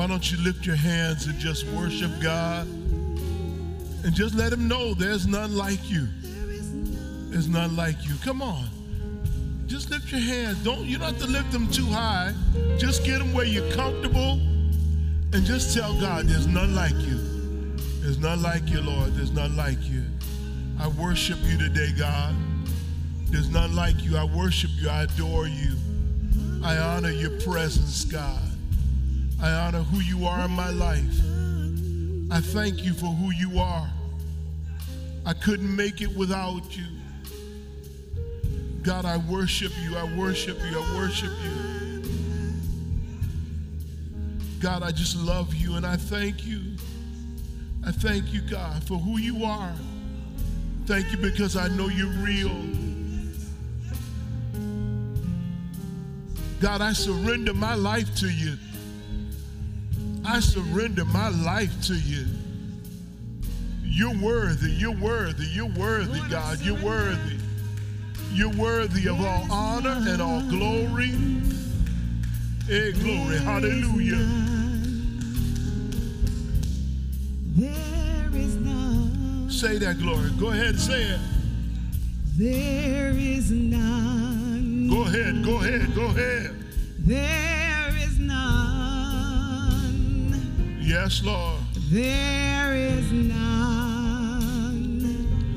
Why don't you lift your hands and just worship God? And just let him know there's none like you. There's none like you. Come on. Just lift your hands. Don't you don't have to lift them too high. Just get them where you're comfortable and just tell God there's none like you. There's none like you, Lord. There's none like you. I worship you today, God. There's none like you. I worship you. I adore you. I honor your presence, God. I honor who you are in my life. I thank you for who you are. I couldn't make it without you. God, I worship you. I worship you. I worship you. God, I just love you and I thank you. I thank you, God, for who you are. Thank you because I know you're real. God, I surrender my life to you. I surrender my life to you. You're worthy, you're worthy, you're worthy, God, you're worthy. You're worthy of all honor and all glory. Hey, glory, hallelujah. There is none. Say that, glory. Go ahead and say it. There is none. Go ahead, go ahead, go ahead. There Yes, Lord. There is none.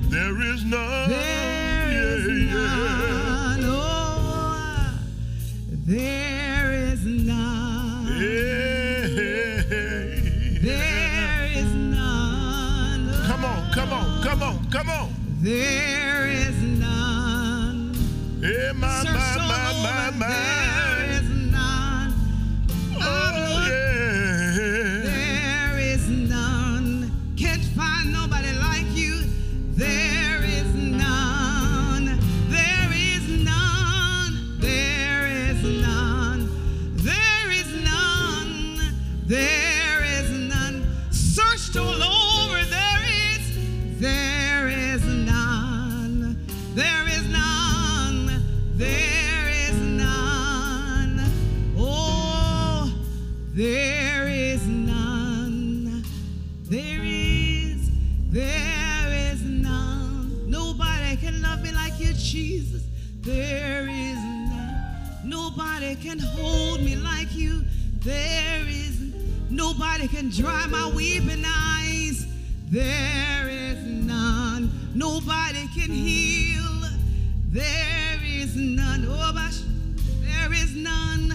There is none. There is yeah, none. Oh, there is none. yeah. There is none. Come on, come on, come on, come on. There is none. Hey, my, Search my, my, my, my. Can hold me like you. There is nobody can dry my weeping eyes. There is none. Nobody can heal. There is none. Oh, gosh. There is none.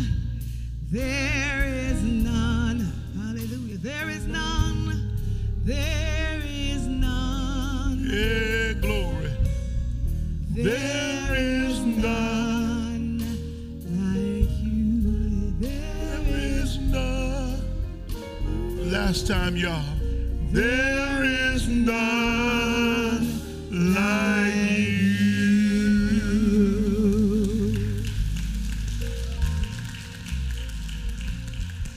There is none. Hallelujah. There is none. There is none. Yeah, glory. There is Last time, y'all. There is none like you.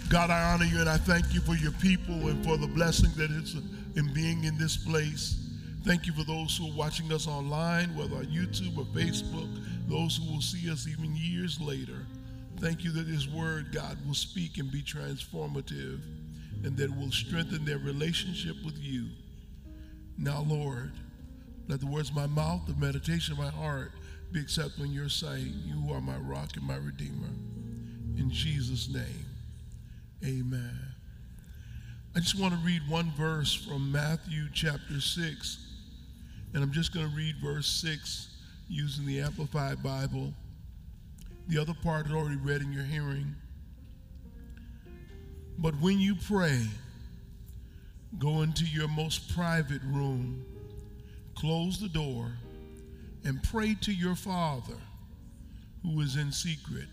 God, I honor you and I thank you for your people and for the blessing that is in being in this place. Thank you for those who are watching us online, whether on YouTube or Facebook, those who will see us even years later. Thank you that this Word, God, will speak and be transformative and that will strengthen their relationship with you. Now, Lord, let the words of my mouth, the meditation of my heart be acceptable in your sight. You are my rock and my redeemer. In Jesus' name, amen. I just want to read one verse from Matthew chapter 6, and I'm just going to read verse 6 using the Amplified Bible. The other part is already read in your hearing. But when you pray, go into your most private room, close the door, and pray to your Father who is in secret.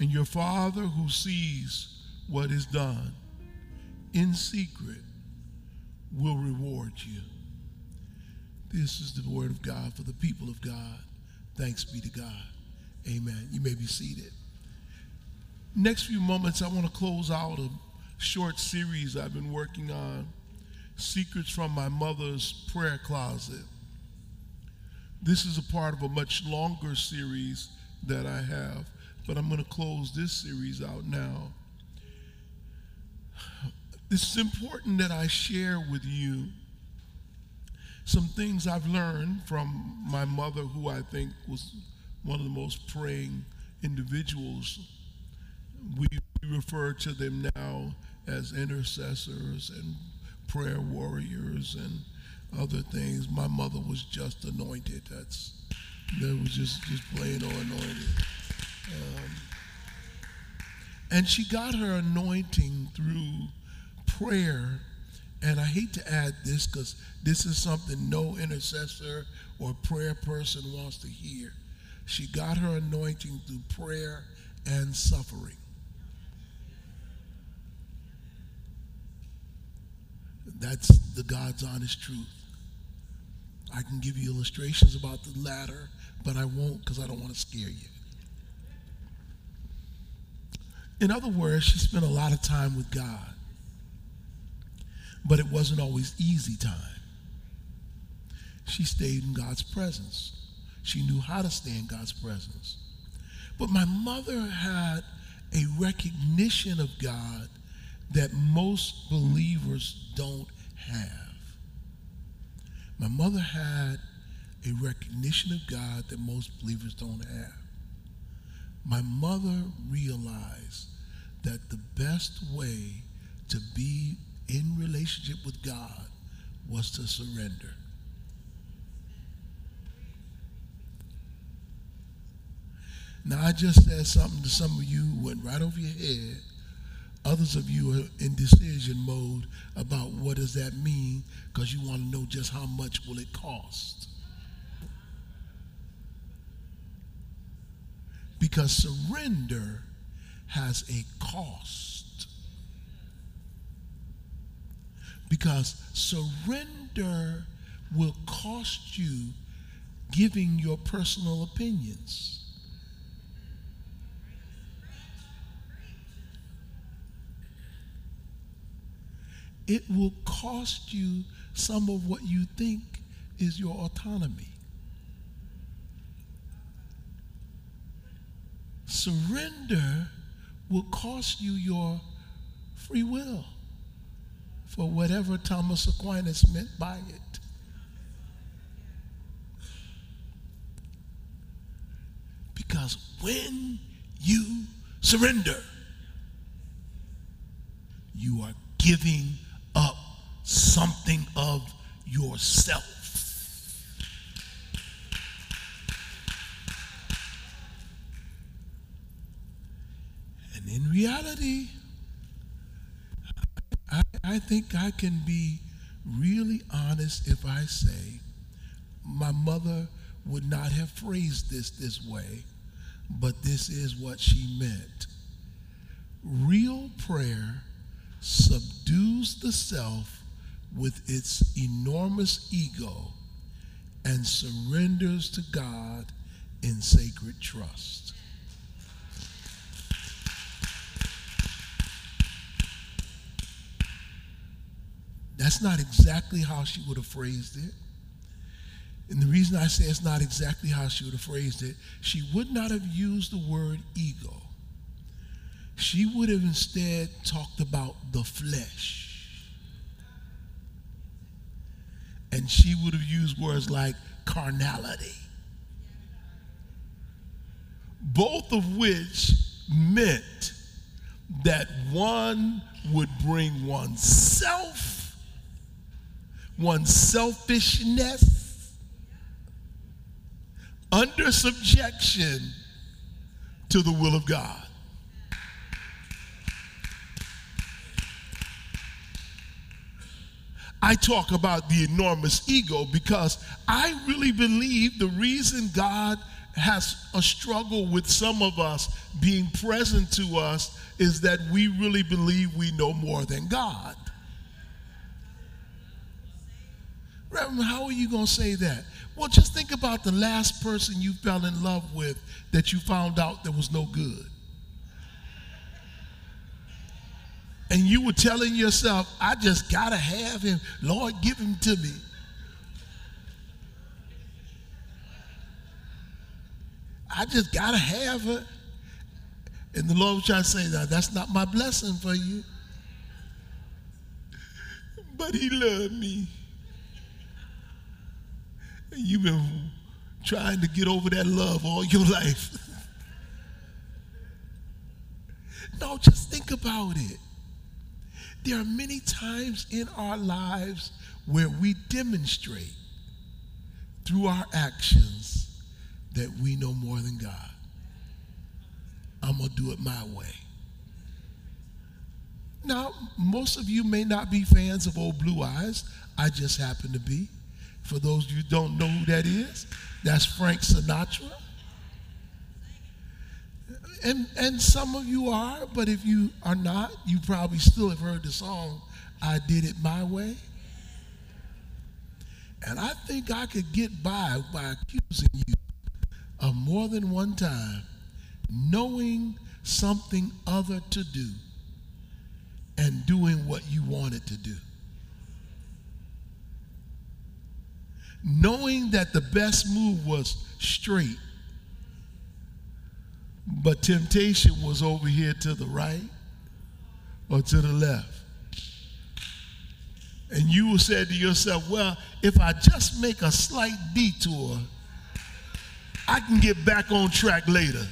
And your Father who sees what is done in secret will reward you. This is the word of God for the people of God. Thanks be to God. Amen. You may be seated. Next few moments, I want to close out a short series I've been working on Secrets from My Mother's Prayer Closet. This is a part of a much longer series that I have, but I'm going to close this series out now. It's important that I share with you some things I've learned from my mother, who I think was one of the most praying individuals. We refer to them now as intercessors and prayer warriors and other things. My mother was just anointed. That's that was just just plain old anointed. Um, and she got her anointing through prayer. And I hate to add this because this is something no intercessor or prayer person wants to hear. She got her anointing through prayer and suffering. That's the God's honest truth. I can give you illustrations about the latter, but I won't because I don't want to scare you. In other words, she spent a lot of time with God, but it wasn't always easy time. She stayed in God's presence. She knew how to stay in God's presence. But my mother had a recognition of God that most believers don't have. My mother had a recognition of God that most believers don't have. My mother realized that the best way to be in relationship with God was to surrender. Now, I just said something to some of you went right over your head. Others of you are in decision mode about what does that mean because you want to know just how much will it cost. Because surrender has a cost. Because surrender will cost you giving your personal opinions. It will cost you some of what you think is your autonomy. Surrender will cost you your free will for whatever Thomas Aquinas meant by it. Because when you surrender, you are giving something of yourself. And in reality, I, I think I can be really honest if I say my mother would not have phrased this this way, but this is what she meant. Real prayer subdues the self with its enormous ego and surrenders to God in sacred trust. That's not exactly how she would have phrased it. And the reason I say it's not exactly how she would have phrased it, she would not have used the word ego. She would have instead talked about the flesh. And she would have used words like carnality. Both of which meant that one would bring oneself, one's selfishness, under subjection to the will of God. I talk about the enormous ego because I really believe the reason God has a struggle with some of us being present to us is that we really believe we know more than God. Reverend, how are you going to say that? Well, just think about the last person you fell in love with that you found out that was no good. And you were telling yourself, I just got to have him. Lord, give him to me. I just got to have her. And the Lord was trying to say, now that's not my blessing for you. but he loved me. And you've been trying to get over that love all your life. no, just think about it. There are many times in our lives where we demonstrate through our actions that we know more than God. I'm going to do it my way. Now, most of you may not be fans of Old Blue Eyes. I just happen to be. For those of you who don't know who that is, that's Frank Sinatra. And, and some of you are, but if you are not, you probably still have heard the song, I Did It My Way. And I think I could get by by accusing you of more than one time knowing something other to do and doing what you wanted to do. Knowing that the best move was straight, but temptation was over here to the right or to the left. And you will say to yourself, well, if I just make a slight detour, I can get back on track later.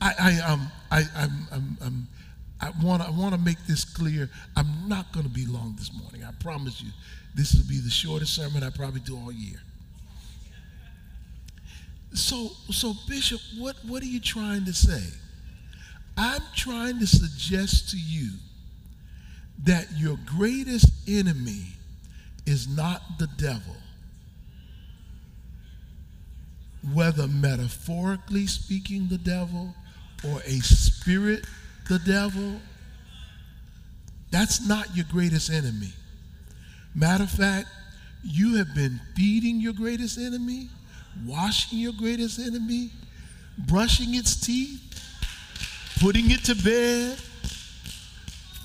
I, I, um, I, I'm, I'm, I'm, I want to make this clear. I'm not going to be long this morning. I promise you. This will be the shortest sermon I probably do all year. So, so Bishop, what, what are you trying to say? I'm trying to suggest to you that your greatest enemy is not the devil, whether metaphorically speaking, the devil, or a spirit, the devil. That's not your greatest enemy. Matter of fact, you have been feeding your greatest enemy, washing your greatest enemy, brushing its teeth, putting it to bed,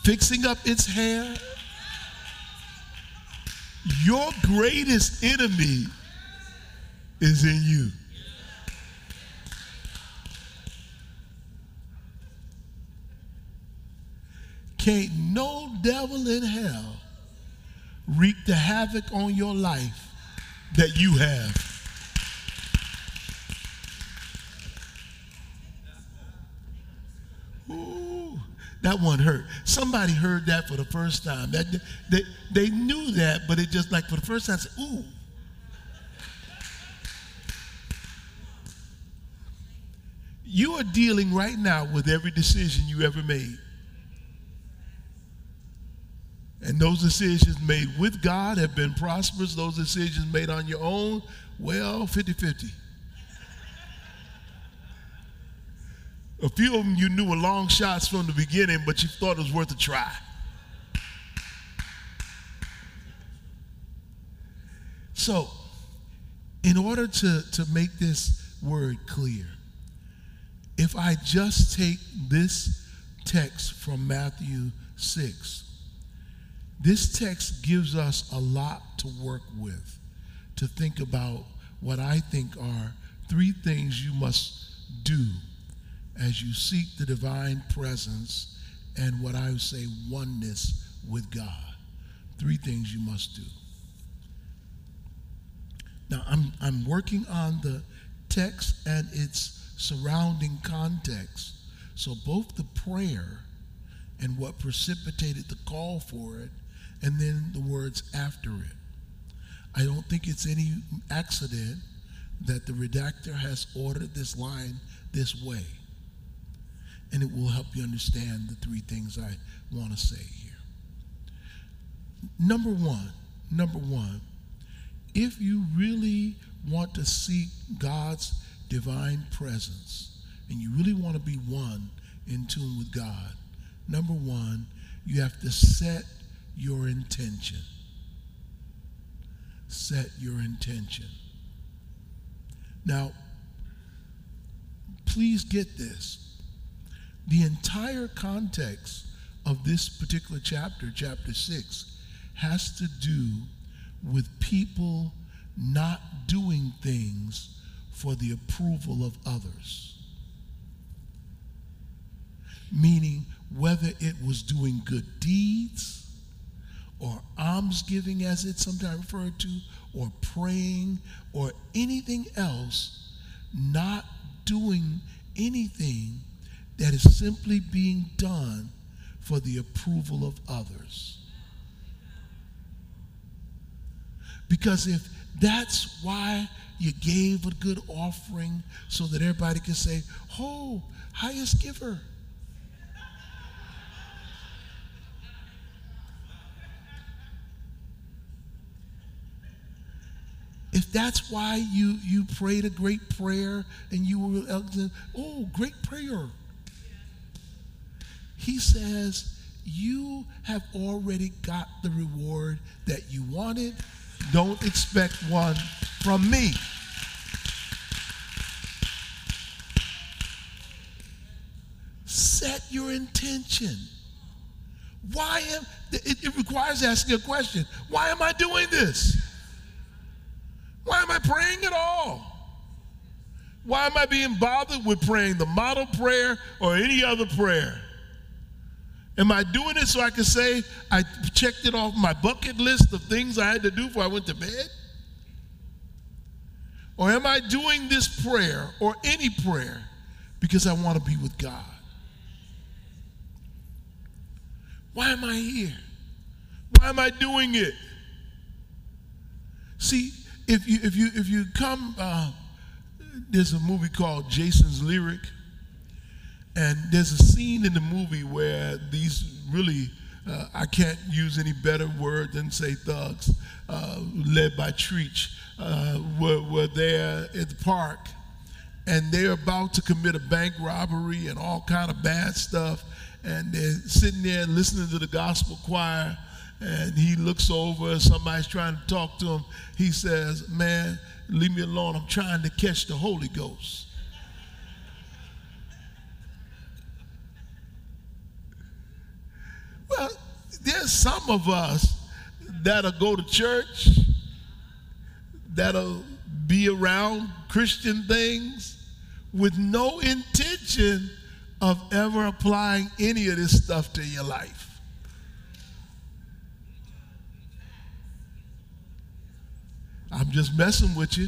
fixing up its hair. Your greatest enemy is in you. Can't no devil in hell wreak the havoc on your life that you have. Ooh, that one hurt. Somebody heard that for the first time. That they, they knew that, but it just like for the first time, said, ooh. You are dealing right now with every decision you ever made. And those decisions made with God have been prosperous. Those decisions made on your own, well, 50 50. A few of them you knew were long shots from the beginning, but you thought it was worth a try. So, in order to, to make this word clear, if I just take this text from Matthew 6, this text gives us a lot to work with, to think about what I think are three things you must do as you seek the divine presence and what I would say oneness with God. Three things you must do. Now, I'm, I'm working on the text and its surrounding context. So, both the prayer and what precipitated the call for it and then the words after it. I don't think it's any accident that the redactor has ordered this line this way. And it will help you understand the three things I want to say here. Number one, number one, if you really want to seek God's divine presence and you really want to be one in tune with God, number one, you have to set your intention. Set your intention. Now, please get this. The entire context of this particular chapter, chapter 6, has to do with people not doing things for the approval of others. meaning whether it was doing good deeds or almsgiving, as it's sometimes referred to, or praying or anything else, not doing anything that is simply being done for the approval of others. Because if that's why you gave a good offering so that everybody can say, Oh, highest giver. That's why you, you prayed a great prayer and you were, oh, great prayer. He says, you have already got the reward that you wanted. Don't expect one from me. Set your intention. Why am it, it requires asking a question. Why am I doing this? Why am I praying at all? Why am I being bothered with praying the model prayer or any other prayer? Am I doing it so I can say I checked it off my bucket list of things I had to do before I went to bed? Or am I doing this prayer or any prayer because I want to be with God? Why am I here? Why am I doing it? See, if you if you if you come, uh, there's a movie called Jason's Lyric, and there's a scene in the movie where these really uh, I can't use any better word than say thugs, uh, led by Treach, uh, were, were there at the park, and they're about to commit a bank robbery and all kind of bad stuff, and they're sitting there listening to the gospel choir, and he looks over, and somebody's trying to talk to him. He says, Man, leave me alone. I'm trying to catch the Holy Ghost. Well, there's some of us that'll go to church, that'll be around Christian things with no intention of ever applying any of this stuff to your life. I'm just messing with you.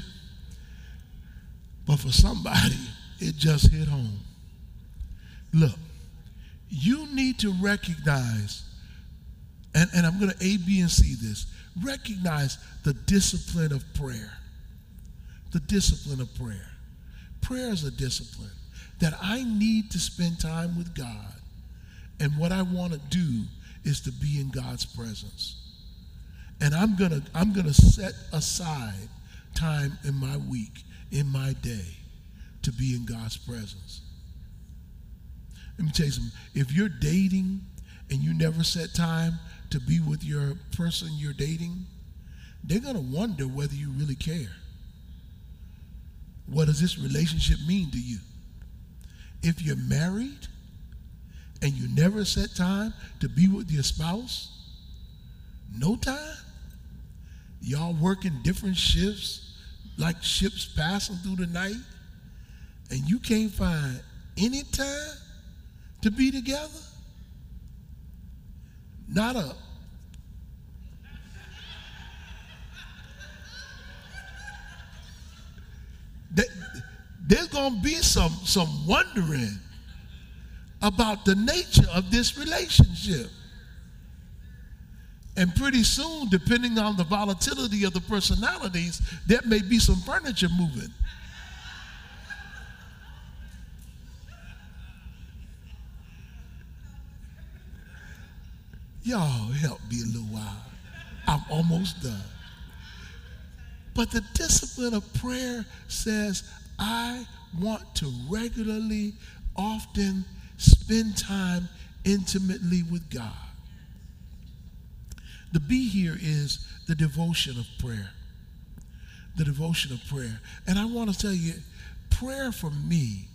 But for somebody, it just hit home. Look, you need to recognize, and, and I'm going to A, B, and C this recognize the discipline of prayer. The discipline of prayer. Prayer is a discipline that I need to spend time with God. And what I want to do is to be in God's presence. And I'm going to I'm to set aside time in my week, in my day to be in God's presence. Let me tell you something. If you're dating and you never set time to be with your person you're dating, they're going to wonder whether you really care. What does this relationship mean to you? If you're married and you never set time to be with your spouse, no time, y'all working different shifts, like ships passing through the night, and you can't find any time to be together? Not a there's going to be some some wondering about the nature of this relationship. And pretty soon, depending on the volatility of the personalities, there may be some furniture moving. Y'all help me a little while. I'm almost done. But the discipline of prayer says, I want to regularly, often spend time intimately with God. The B here is the devotion of prayer. The devotion of prayer. And I want to tell you, prayer for me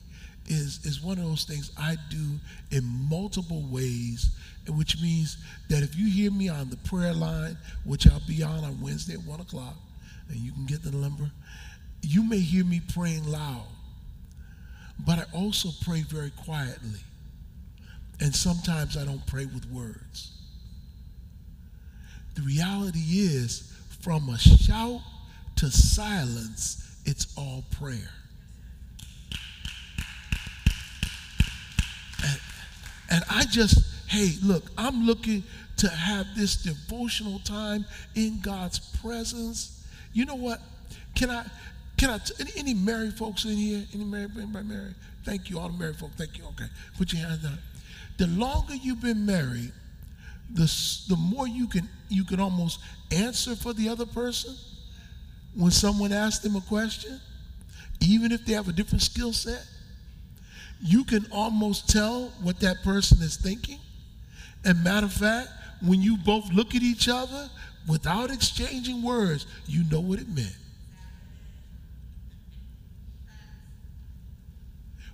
is, is one of those things I do in multiple ways, which means that if you hear me on the prayer line, which I'll be on on Wednesday at 1 o'clock, and you can get the number, you may hear me praying loud, but I also pray very quietly. And sometimes I don't pray with words. The reality is, from a shout to silence, it's all prayer. And, and I just, hey, look, I'm looking to have this devotional time in God's presence. You know what? Can I, can I, any, any married folks in here? Any married, anybody married? Thank you, all the married folks. Thank you. Okay. Put your hands down. The longer you've been married, the, the more you can, you can almost answer for the other person when someone asks them a question, even if they have a different skill set. You can almost tell what that person is thinking. And matter of fact, when you both look at each other without exchanging words, you know what it meant.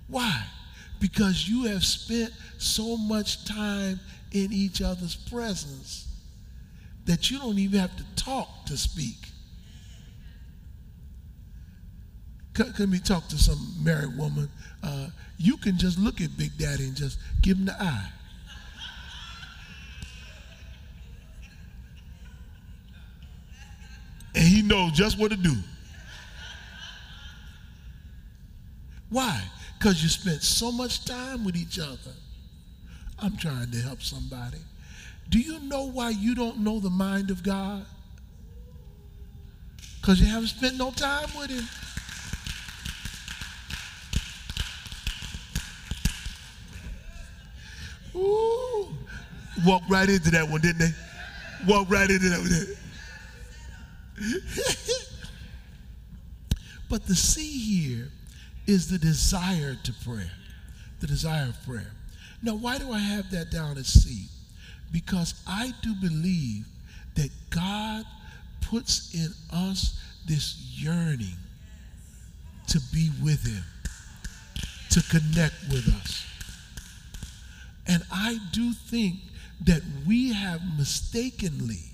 Why? Because you have spent so much time in each other's presence that you don't even have to talk to speak. Can we talk to some married woman? Uh, you can just look at Big Daddy and just give him the eye. And he knows just what to do. Why? Because you spent so much time with each other. I'm trying to help somebody. Do you know why you don't know the mind of God? Because you haven't spent no time with Him. Ooh. Walked right into that one, didn't they? Walked right into that one. but the C here is the desire to pray. The desire of prayer. Now, why do I have that down as C? Because I do believe that God puts in us this yearning to be with Him, to connect with us. And I do think that we have mistakenly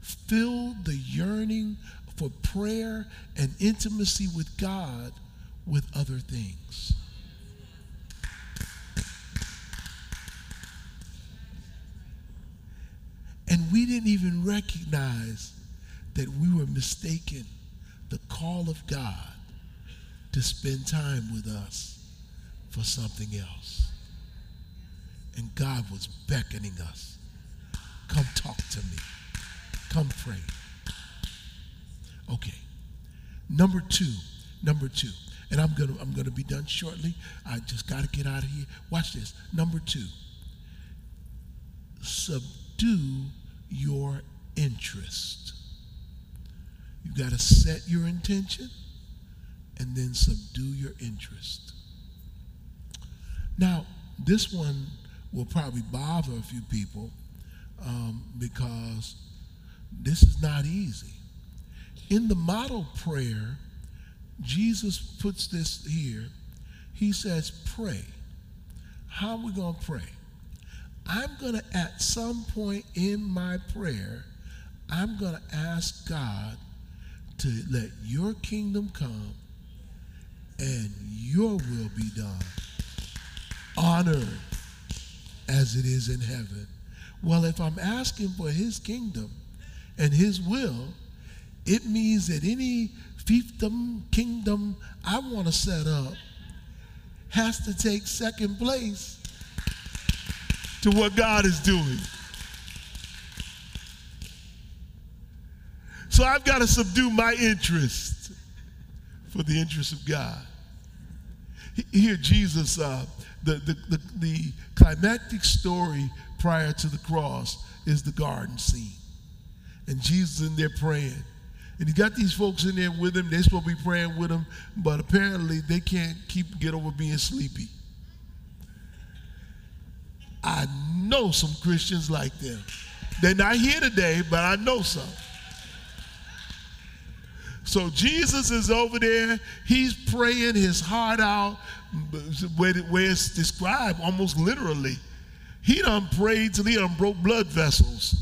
filled the yearning for prayer and intimacy with God with other things. We didn't even recognize that we were mistaken the call of God to spend time with us for something else. And God was beckoning us. Come talk to me. Come pray. Okay. Number two. Number two. And I'm gonna I'm gonna be done shortly. I just gotta get out of here. Watch this. Number two. Subdue your interest. You've gotta set your intention and then subdue your interest. Now, this one will probably bother a few people um, because this is not easy. In the model prayer, Jesus puts this here. He says, pray. How are we going to pray? I'm going to, at some point in my prayer, I'm going to ask God to let your kingdom come and your will be done on earth as it is in heaven. Well, if I'm asking for his kingdom and his will, it means that any fiefdom, kingdom I want to set up has to take second place to what God is doing. So I've got to subdue my interest for the interest of God. Here, Jesus, uh, the, the, the, the climactic story prior to the cross is the garden scene. And Jesus is in there praying. And he got these folks in there with him. They're supposed to be praying with him, but apparently they can't keep get over being sleepy. I know some Christians like them. They're not here today, but I know some. So Jesus is over there. He's praying his heart out, where, it's described almost literally. He done prayed till he done broke blood vessels.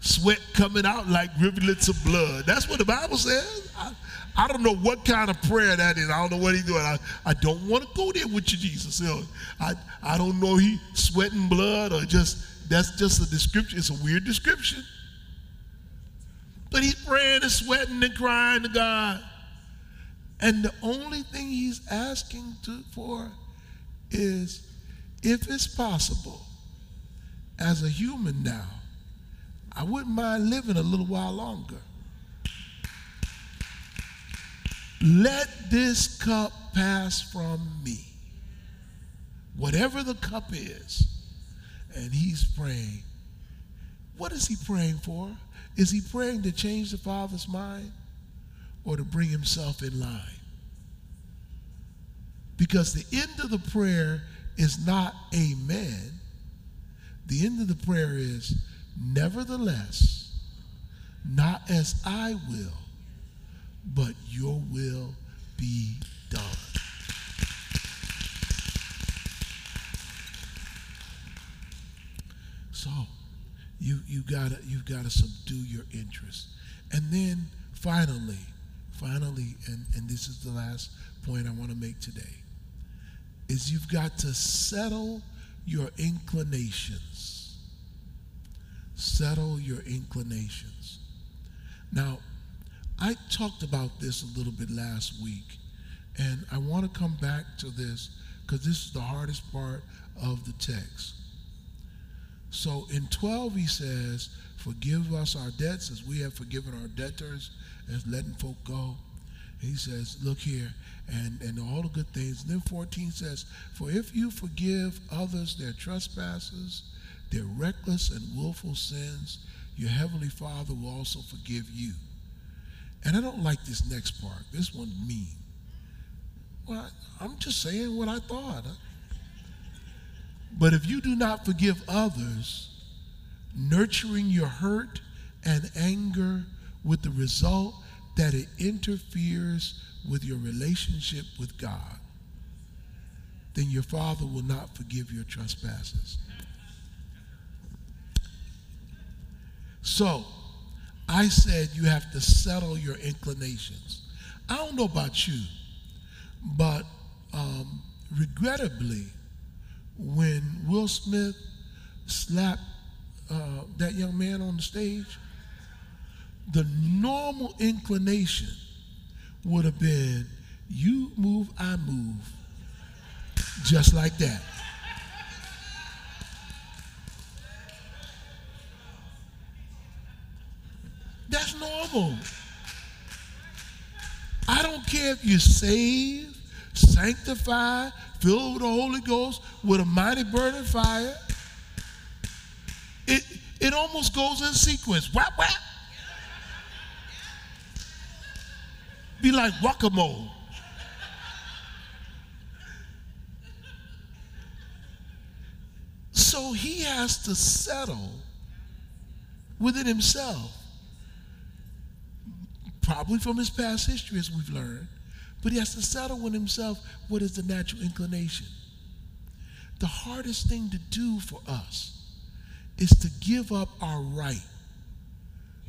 Sweat coming out like rivulets of blood. That's what the Bible says. I, I don't know what kind of prayer that is. I don't know what he's doing. I, I don't want to go there with you, Jesus. I, I don't know he sweating blood or just, that's just a description. It's a weird description. But he's praying and sweating and crying to God. And the only thing he's asking to, for is if it's possible, as a human now, I wouldn't mind living a little while longer. Let this cup pass from me. Whatever the cup is. And he's praying. What is he praying for? Is he praying to change the Father's mind or to bring himself in line? Because the end of the prayer is not amen. The end of the prayer is, nevertheless, not as I will, but your will be done. So, you you gotta you gotta subdue your interest, and then finally, finally, and and this is the last point I want to make today, is you've got to settle your inclinations. Settle your inclinations. Now, I talked about this a little bit last week, and I want to come back to this because this is the hardest part of the text. So in 12, he says, Forgive us our debts as we have forgiven our debtors, as letting folk go. He says, Look here, and, and all the good things. And then 14 says, For if you forgive others their trespasses, their reckless and willful sins, your heavenly Father will also forgive you. And I don't like this next part. This one's mean. Well, I'm just saying what I thought. But if you do not forgive others, nurturing your hurt and anger with the result that it interferes with your relationship with God, then your Father will not forgive your trespasses. So, I said you have to settle your inclinations. I don't know about you, but um, regrettably, when Will Smith slapped uh, that young man on the stage, the normal inclination would have been you move, I move, just like that. Normal. I don't care if you're saved, sanctified, filled with the Holy Ghost, with a mighty burning fire. It, it almost goes in sequence. Whap, whap. Be like guacamole. So he has to settle within himself, probably from his past history, as we've learned, but he has to settle with himself what is the natural inclination. The hardest thing to do for us is to give up our right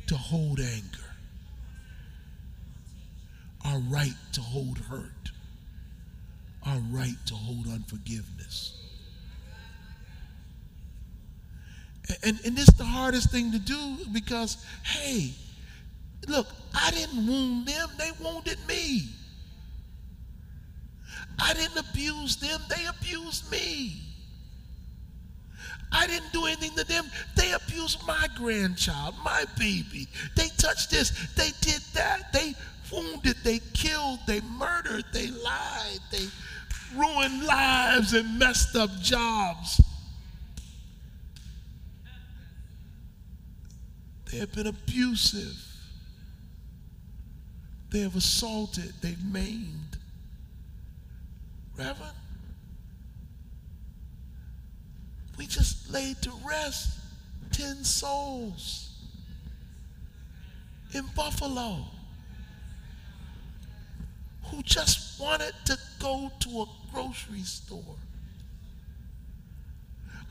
to hold anger our right to hold hurt, our right to hold unforgiveness. And, and this is the hardest thing to do because, hey, look, I didn't wound them, they wounded me. I didn't abuse them, they abused me. I didn't do anything to them. They abused my grandchild, my baby. They touched this, they did that. They wounded, they killed, they murdered, they lied, they ruined lives and messed up jobs. They have been abusive. They have assaulted, they've maimed. Reverend, we just laid to rest 10 souls in Buffalo who just wanted to go to a grocery store.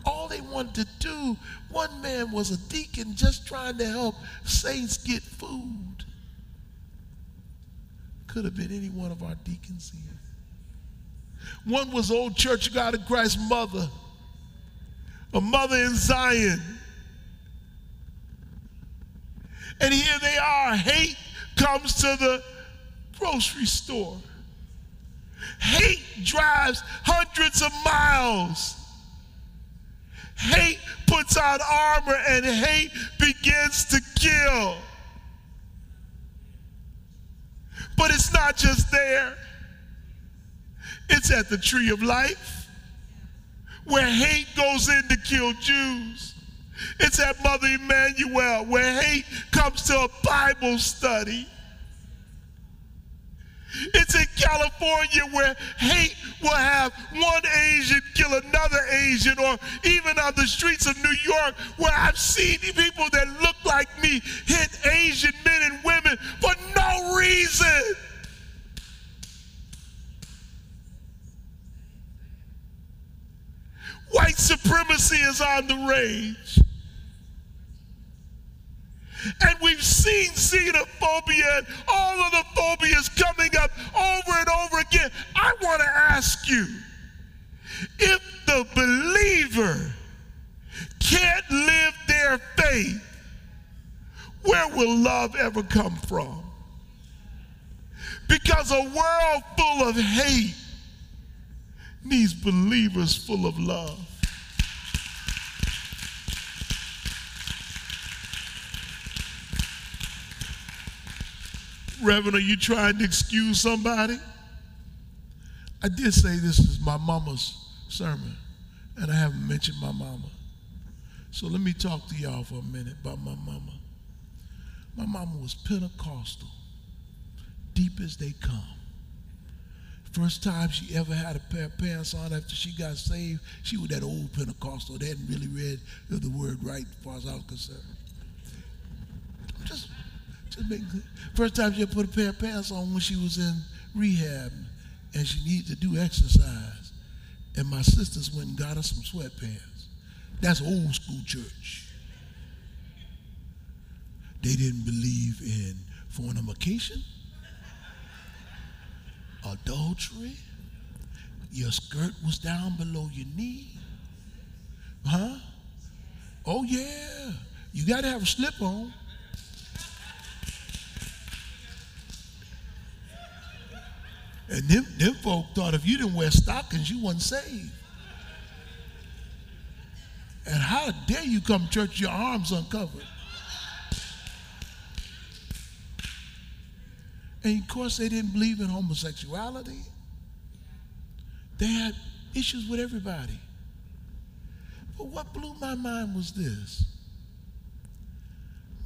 All they wanted to do, one man was a deacon just trying to help saints get food. Could have been any one of our deacons here. One was old Church of God in Christ mother, a mother in Zion. And here they are. Hate comes to the grocery store. Hate drives hundreds of miles. Hate puts on armor and hate begins to kill. But it's not just there, it's at the tree of life where hate goes in to kill Jews. It's at Mother Emanuel where hate comes to a Bible study. It's in California where hate will have one Asian kill another Asian, or even on the streets of New York where I've seen people that look like me hit Asian men and women for no reason. White supremacy is on the rage. And we've seen xenophobia and all of the phobias coming up over and over again. I want to ask you if the believer can't live their faith, where will love ever come from? Because a world full of hate needs believers full of love. Reverend, are you trying to excuse somebody? I did say this is my mama's sermon, and I haven't mentioned my mama. So let me talk to y'all for a minute about my mama. My mama was Pentecostal, deep as they come. First time she ever had a pair of pants on after she got saved, she was that old Pentecostal. They hadn't really read the word right as far as I was concerned. First time she put a pair of pants on when she was in rehab and she needed to do exercise. And my sisters went and got her some sweatpants. That's old school church. They didn't believe in fornication, adultery. Your skirt was down below your knee. Huh? Oh, yeah. You got to have a slip on. And them, them folk thought if you didn't wear stockings, you wasn't saved. And how dare you come to church your arms uncovered? And of course, they didn't believe in homosexuality. They had issues with everybody. But what blew my mind was this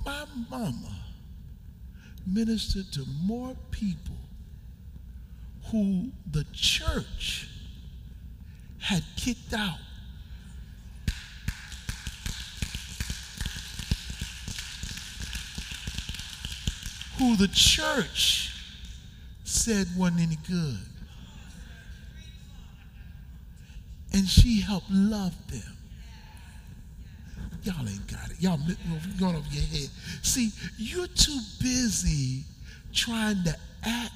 my mama ministered to more people who the church had kicked out. Who the church said wasn't any good. And she helped love them. Y'all ain't got it. Y'all going over your head. See, you're too busy trying to act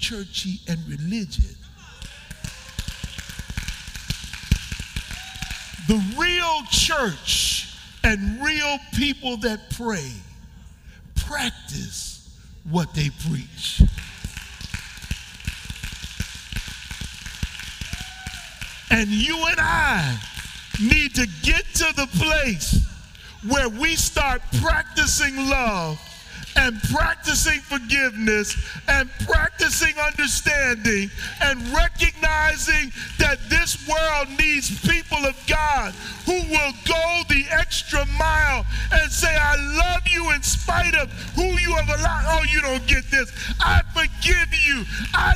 churchy and religious. The real church and real people that pray practice what they preach. And you and I need to get to the place where we start practicing love and practicing forgiveness and practicing understanding and recognizing that this world needs people of God who will go the extra mile and say, I love you in spite of who you have allowed. Oh, you don't get this. I forgive you. I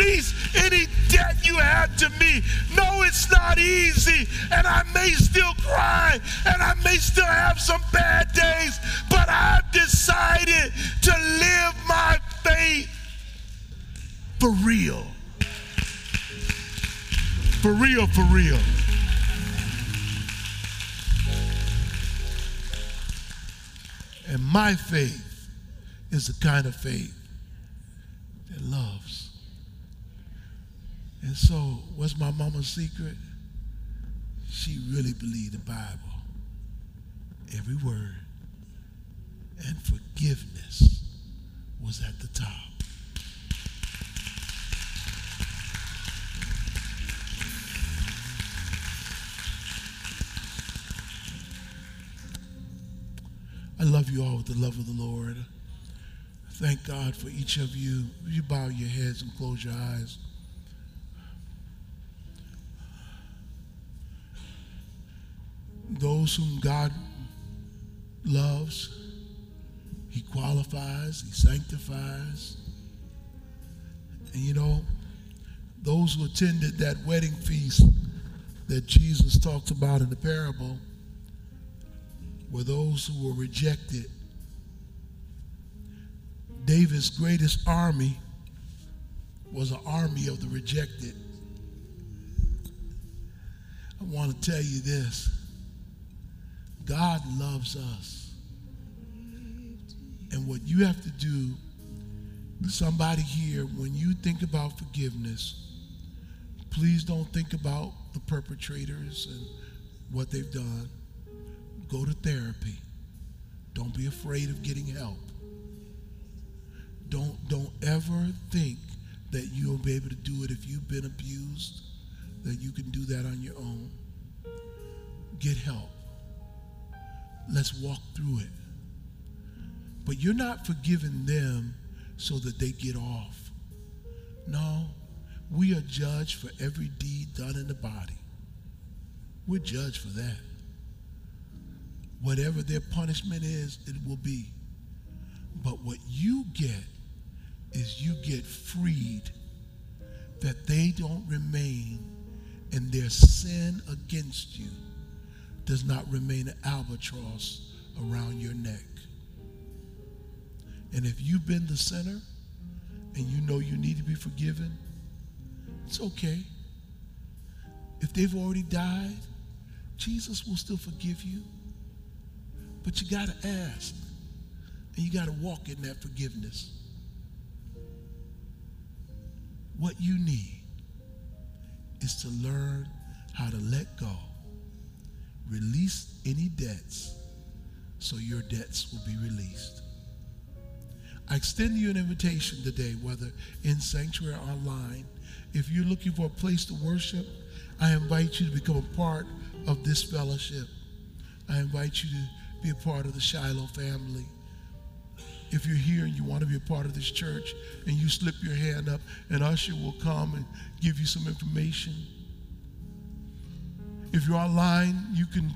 release any debt you have to me. No, it's not easy. And I may still cry and I may still have some bad days, I've decided to live my faith for real. For real, for real. And my faith is the kind of faith that loves. And so, what's my mama's secret? She really believed the Bible, every word. And forgiveness was at the top. I love you all with the love of the Lord. Thank God for each of you. You bow your heads and close your eyes. Those whom God loves, He qualifies, He sanctifies. And you know, those who attended that wedding feast that Jesus talked about in the parable were those who were rejected. David's greatest army was an army of the rejected. I want to tell you this God loves us. And what you have to do, somebody here, when you think about forgiveness, please don't think about the perpetrators and what they've done. Go to therapy. Don't be afraid of getting help. Don't don't ever think that you'll be able to do it if you've been abused, that you can do that on your own. Get help. Let's walk through it. But you're not forgiving them so that they get off. No, we are judged for every deed done in the body. We're judged for that. Whatever their punishment is, it will be. But what you get is you get freed that they don't remain and their sin against you does not remain an albatross around your neck. And if you've been the sinner and you know you need to be forgiven, it's okay. If they've already died, Jesus will still forgive you. But you got to ask, and you got to walk in that forgiveness. What you need is to learn how to let go, release any debts so your debts will be released. I extend you an invitation today, whether in sanctuary or online. If you're looking for a place to worship, I invite you to become a part of this fellowship. I invite you to be a part of the Shiloh family. If you're here and you want to be a part of this church and you slip your hand up, an usher will come and give you some information. If you're online, you can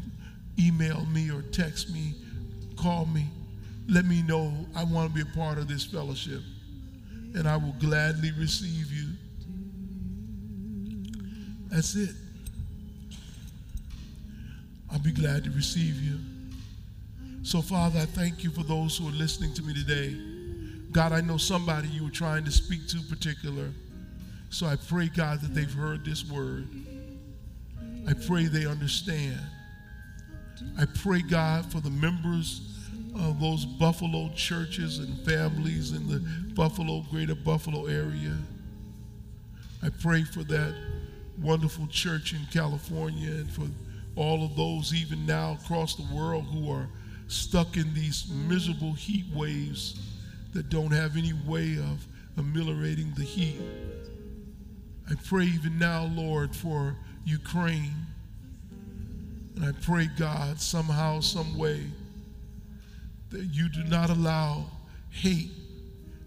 email me or text me, call me, let me know I want to be a part of this fellowship, and I will gladly receive you. That's it. I'll be glad to receive you. So, Father, I thank you for those who are listening to me today. God, I know somebody you were trying to speak to particular. So I pray, God, that they've heard this word. I pray they understand. I pray, God, for the members of those Buffalo churches and families in the Buffalo, greater Buffalo area. I pray for that wonderful church in California and for all of those, even now across the world, who are stuck in these miserable heat waves that don't have any way of ameliorating the heat. I pray even now, Lord, for Ukraine. And I pray, God, somehow, some way, that you do not allow hate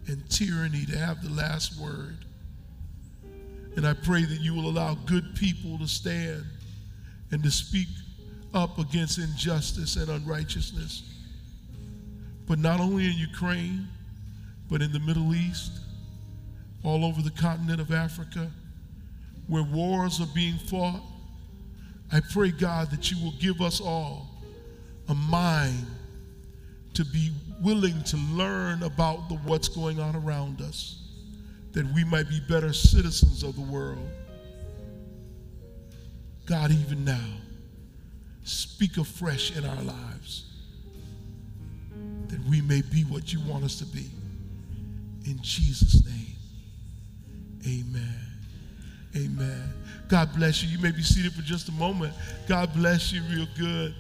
and tyranny to have the last word. And I pray that you will allow good people to stand and to speak up against injustice and unrighteousness. But not only in Ukraine, but in the Middle East, all over the continent of Africa, where wars are being fought. I pray, God, that you will give us all a mind to be willing to learn about the, what's going on around us, that we might be better citizens of the world. God, even now, speak afresh in our lives that we may be what you want us to be. In Jesus' name, Amen. Amen. God bless you. You may be seated for just a moment. God bless you real good.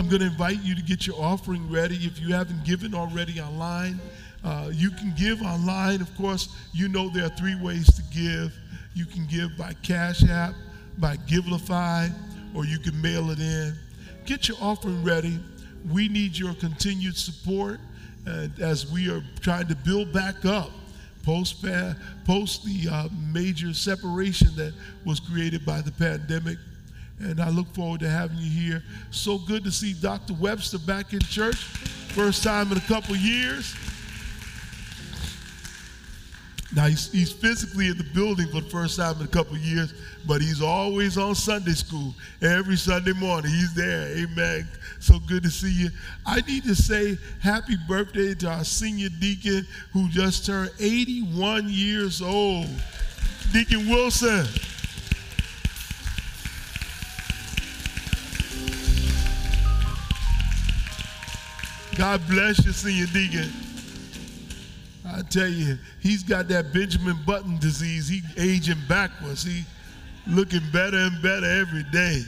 I'm going to invite you to get your offering ready. If you haven't given already online, uh, you can give online. Of course, you know there are three ways to give. You can give by Cash App, by Givelify, or you can mail it in. Get your offering ready. We need your continued support as we are trying to build back up post, post the uh, major separation that was created by the pandemic. And I look forward to having you here. So good to see Dr. Webster back in church. First time in a couple years. Now he's, he's physically in the building for the first time in a couple years, but he's always on Sunday school. Every Sunday morning, he's there. Amen. So good to see you. I need to say happy birthday to our senior deacon who just turned 81 years old, Deacon Wilson. God bless you, senior deacon. I tell you, he's got that Benjamin Button disease. He aging backwards. He looking better and better every day.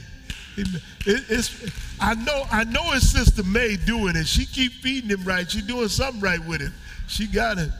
It, it, it's, I know, I know it's Sister May doing it. She keep feeding him right. She doing something right with him. She got it.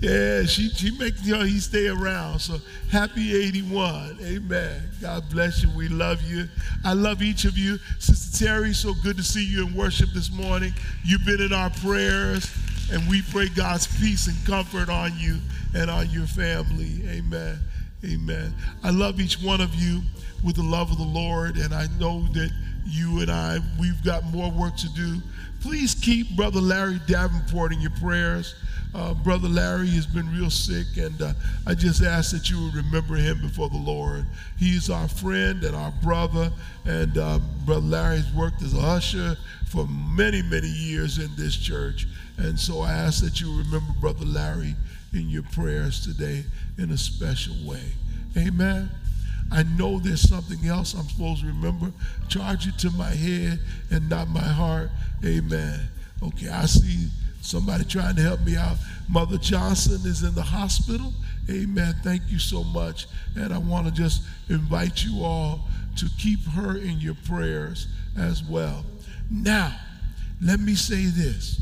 Yeah, she she making sure he stay around. So happy 81. Amen. God bless you. We love you. I love each of you. Sister Terry, so good to see you in worship this morning. You've been in our prayers. And we pray God's peace and comfort on you and on your family. Amen. Amen. I love each one of you with the love of the Lord, and I know that you and I, we've got more work to do. Please keep Brother Larry Davenport in your prayers. Uh, Brother Larry has been real sick, and uh, I just ask that you would remember him before the Lord. He's our friend and our brother, and uh, Brother Larry has worked as a usher for many, many years in this church. And so I ask that you remember Brother Larry in your prayers today in a special way. Amen. I know there's something else I'm supposed to remember. Charge it to my head and not my heart. Amen. Okay, I see somebody trying to help me out. Mother Johnson is in the hospital. Amen. Thank you so much. And I want to just invite you all to keep her in your prayers as well. Now, let me say this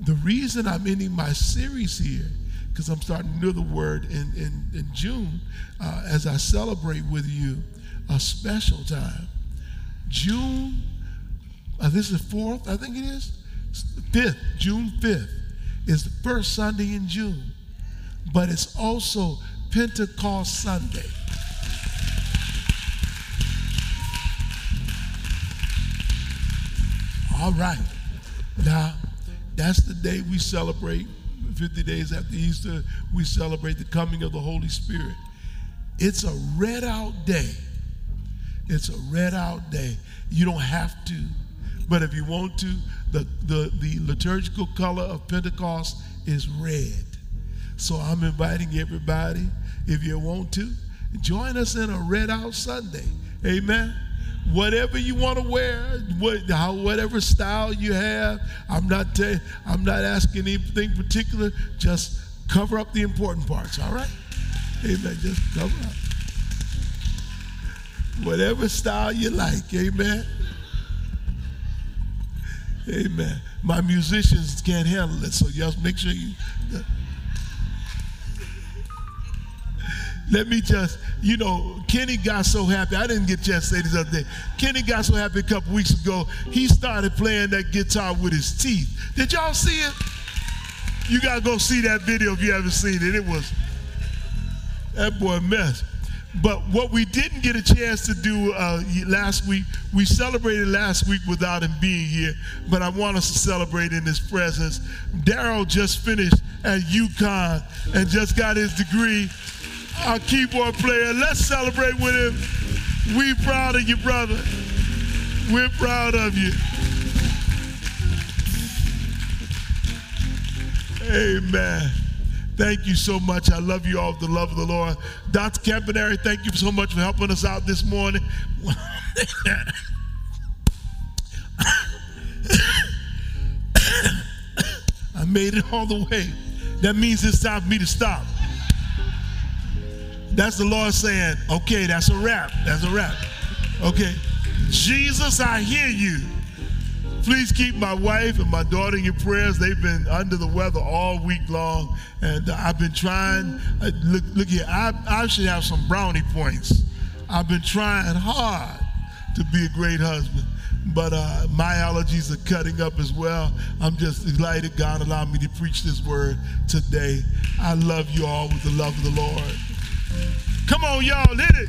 the reason I'm ending my series here, because I'm starting another word in, in, in June, uh, as I celebrate with you a special time. June, uh, this is the 4th, I think it is, 5th, June 5th, is the first Sunday in June, but it's also Pentecost Sunday. All right. Now, that's the day we celebrate 50 days after Easter, we celebrate the coming of the Holy Spirit. It's a red out day. It's a red out day. You don't have to, but if you want to, the, the, the liturgical color of Pentecost is red. So I'm inviting everybody, if you want to, join us in a red out Sunday. Amen whatever you want to wear, what, how, whatever style you have. I'm not, i I'm not asking anything particular. Just cover up the important parts, all right? Amen. Just cover up. Whatever style you like, amen. Amen. My musicians can't handle it, so just make sure you. Let me just, you know, Kenny got so happy. I didn't get a chance to say this other day. Kenny got so happy a couple weeks ago, he started playing that guitar with his teeth. Did y'all see it? You got to go see that video if you haven't seen it. It was, that boy mess. But what we didn't get a chance to do uh, last week, we celebrated last week without him being here, but I want us to celebrate in his presence. Daryl just finished at UConn and just got his degree our keyboard player. Let's celebrate with him. We're proud of you, brother. We're proud of you. Amen. Thank you so much. I love you all the love of the Lord. Dr. Campanari, thank you so much for helping us out this morning. I made it all the way. That means it's time for me to stop. That's the Lord saying, okay, that's a wrap. That's a wrap. Okay. Jesus, I hear you. Please keep my wife and my daughter in your prayers. They've been under the weather all week long, and I've been trying. Uh, look, look here. I, I should have some brownie points. I've been trying hard to be a great husband, but uh, my allergies are cutting up as well. I'm just delighted God allowed me to preach this word today. I love you all with the love of the Lord. Come on, y'all, hit it.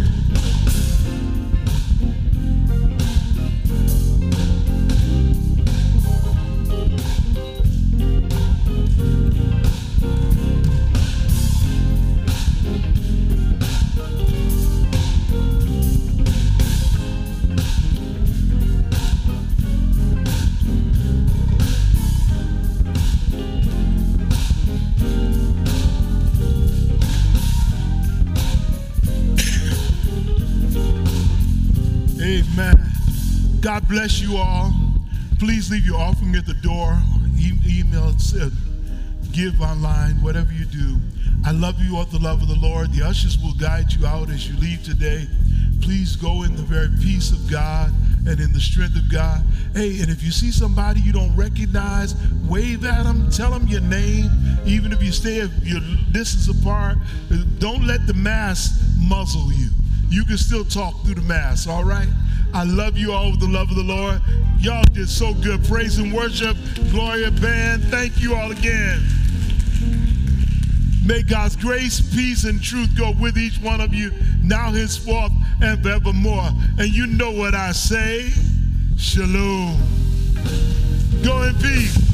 God bless you all. Please leave your offering at the door. E- email, uh, give online, whatever you do. I love you with the love of the Lord. The ushers will guide you out as you leave today. Please go in the very peace of God and in the strength of God. Hey, and if you see somebody you don't recognize, wave at them, tell them your name. Even if you stay a your distance apart, don't let the mask muzzle you. You can still talk through the mask, all right? I love you all with the love of the Lord. Y'all did so good. Praise and worship. Gloria Band. Thank you all again. May God's grace, peace, and truth go with each one of you now, henceforth, and forevermore. And you know what I say. Shalom. Go in peace.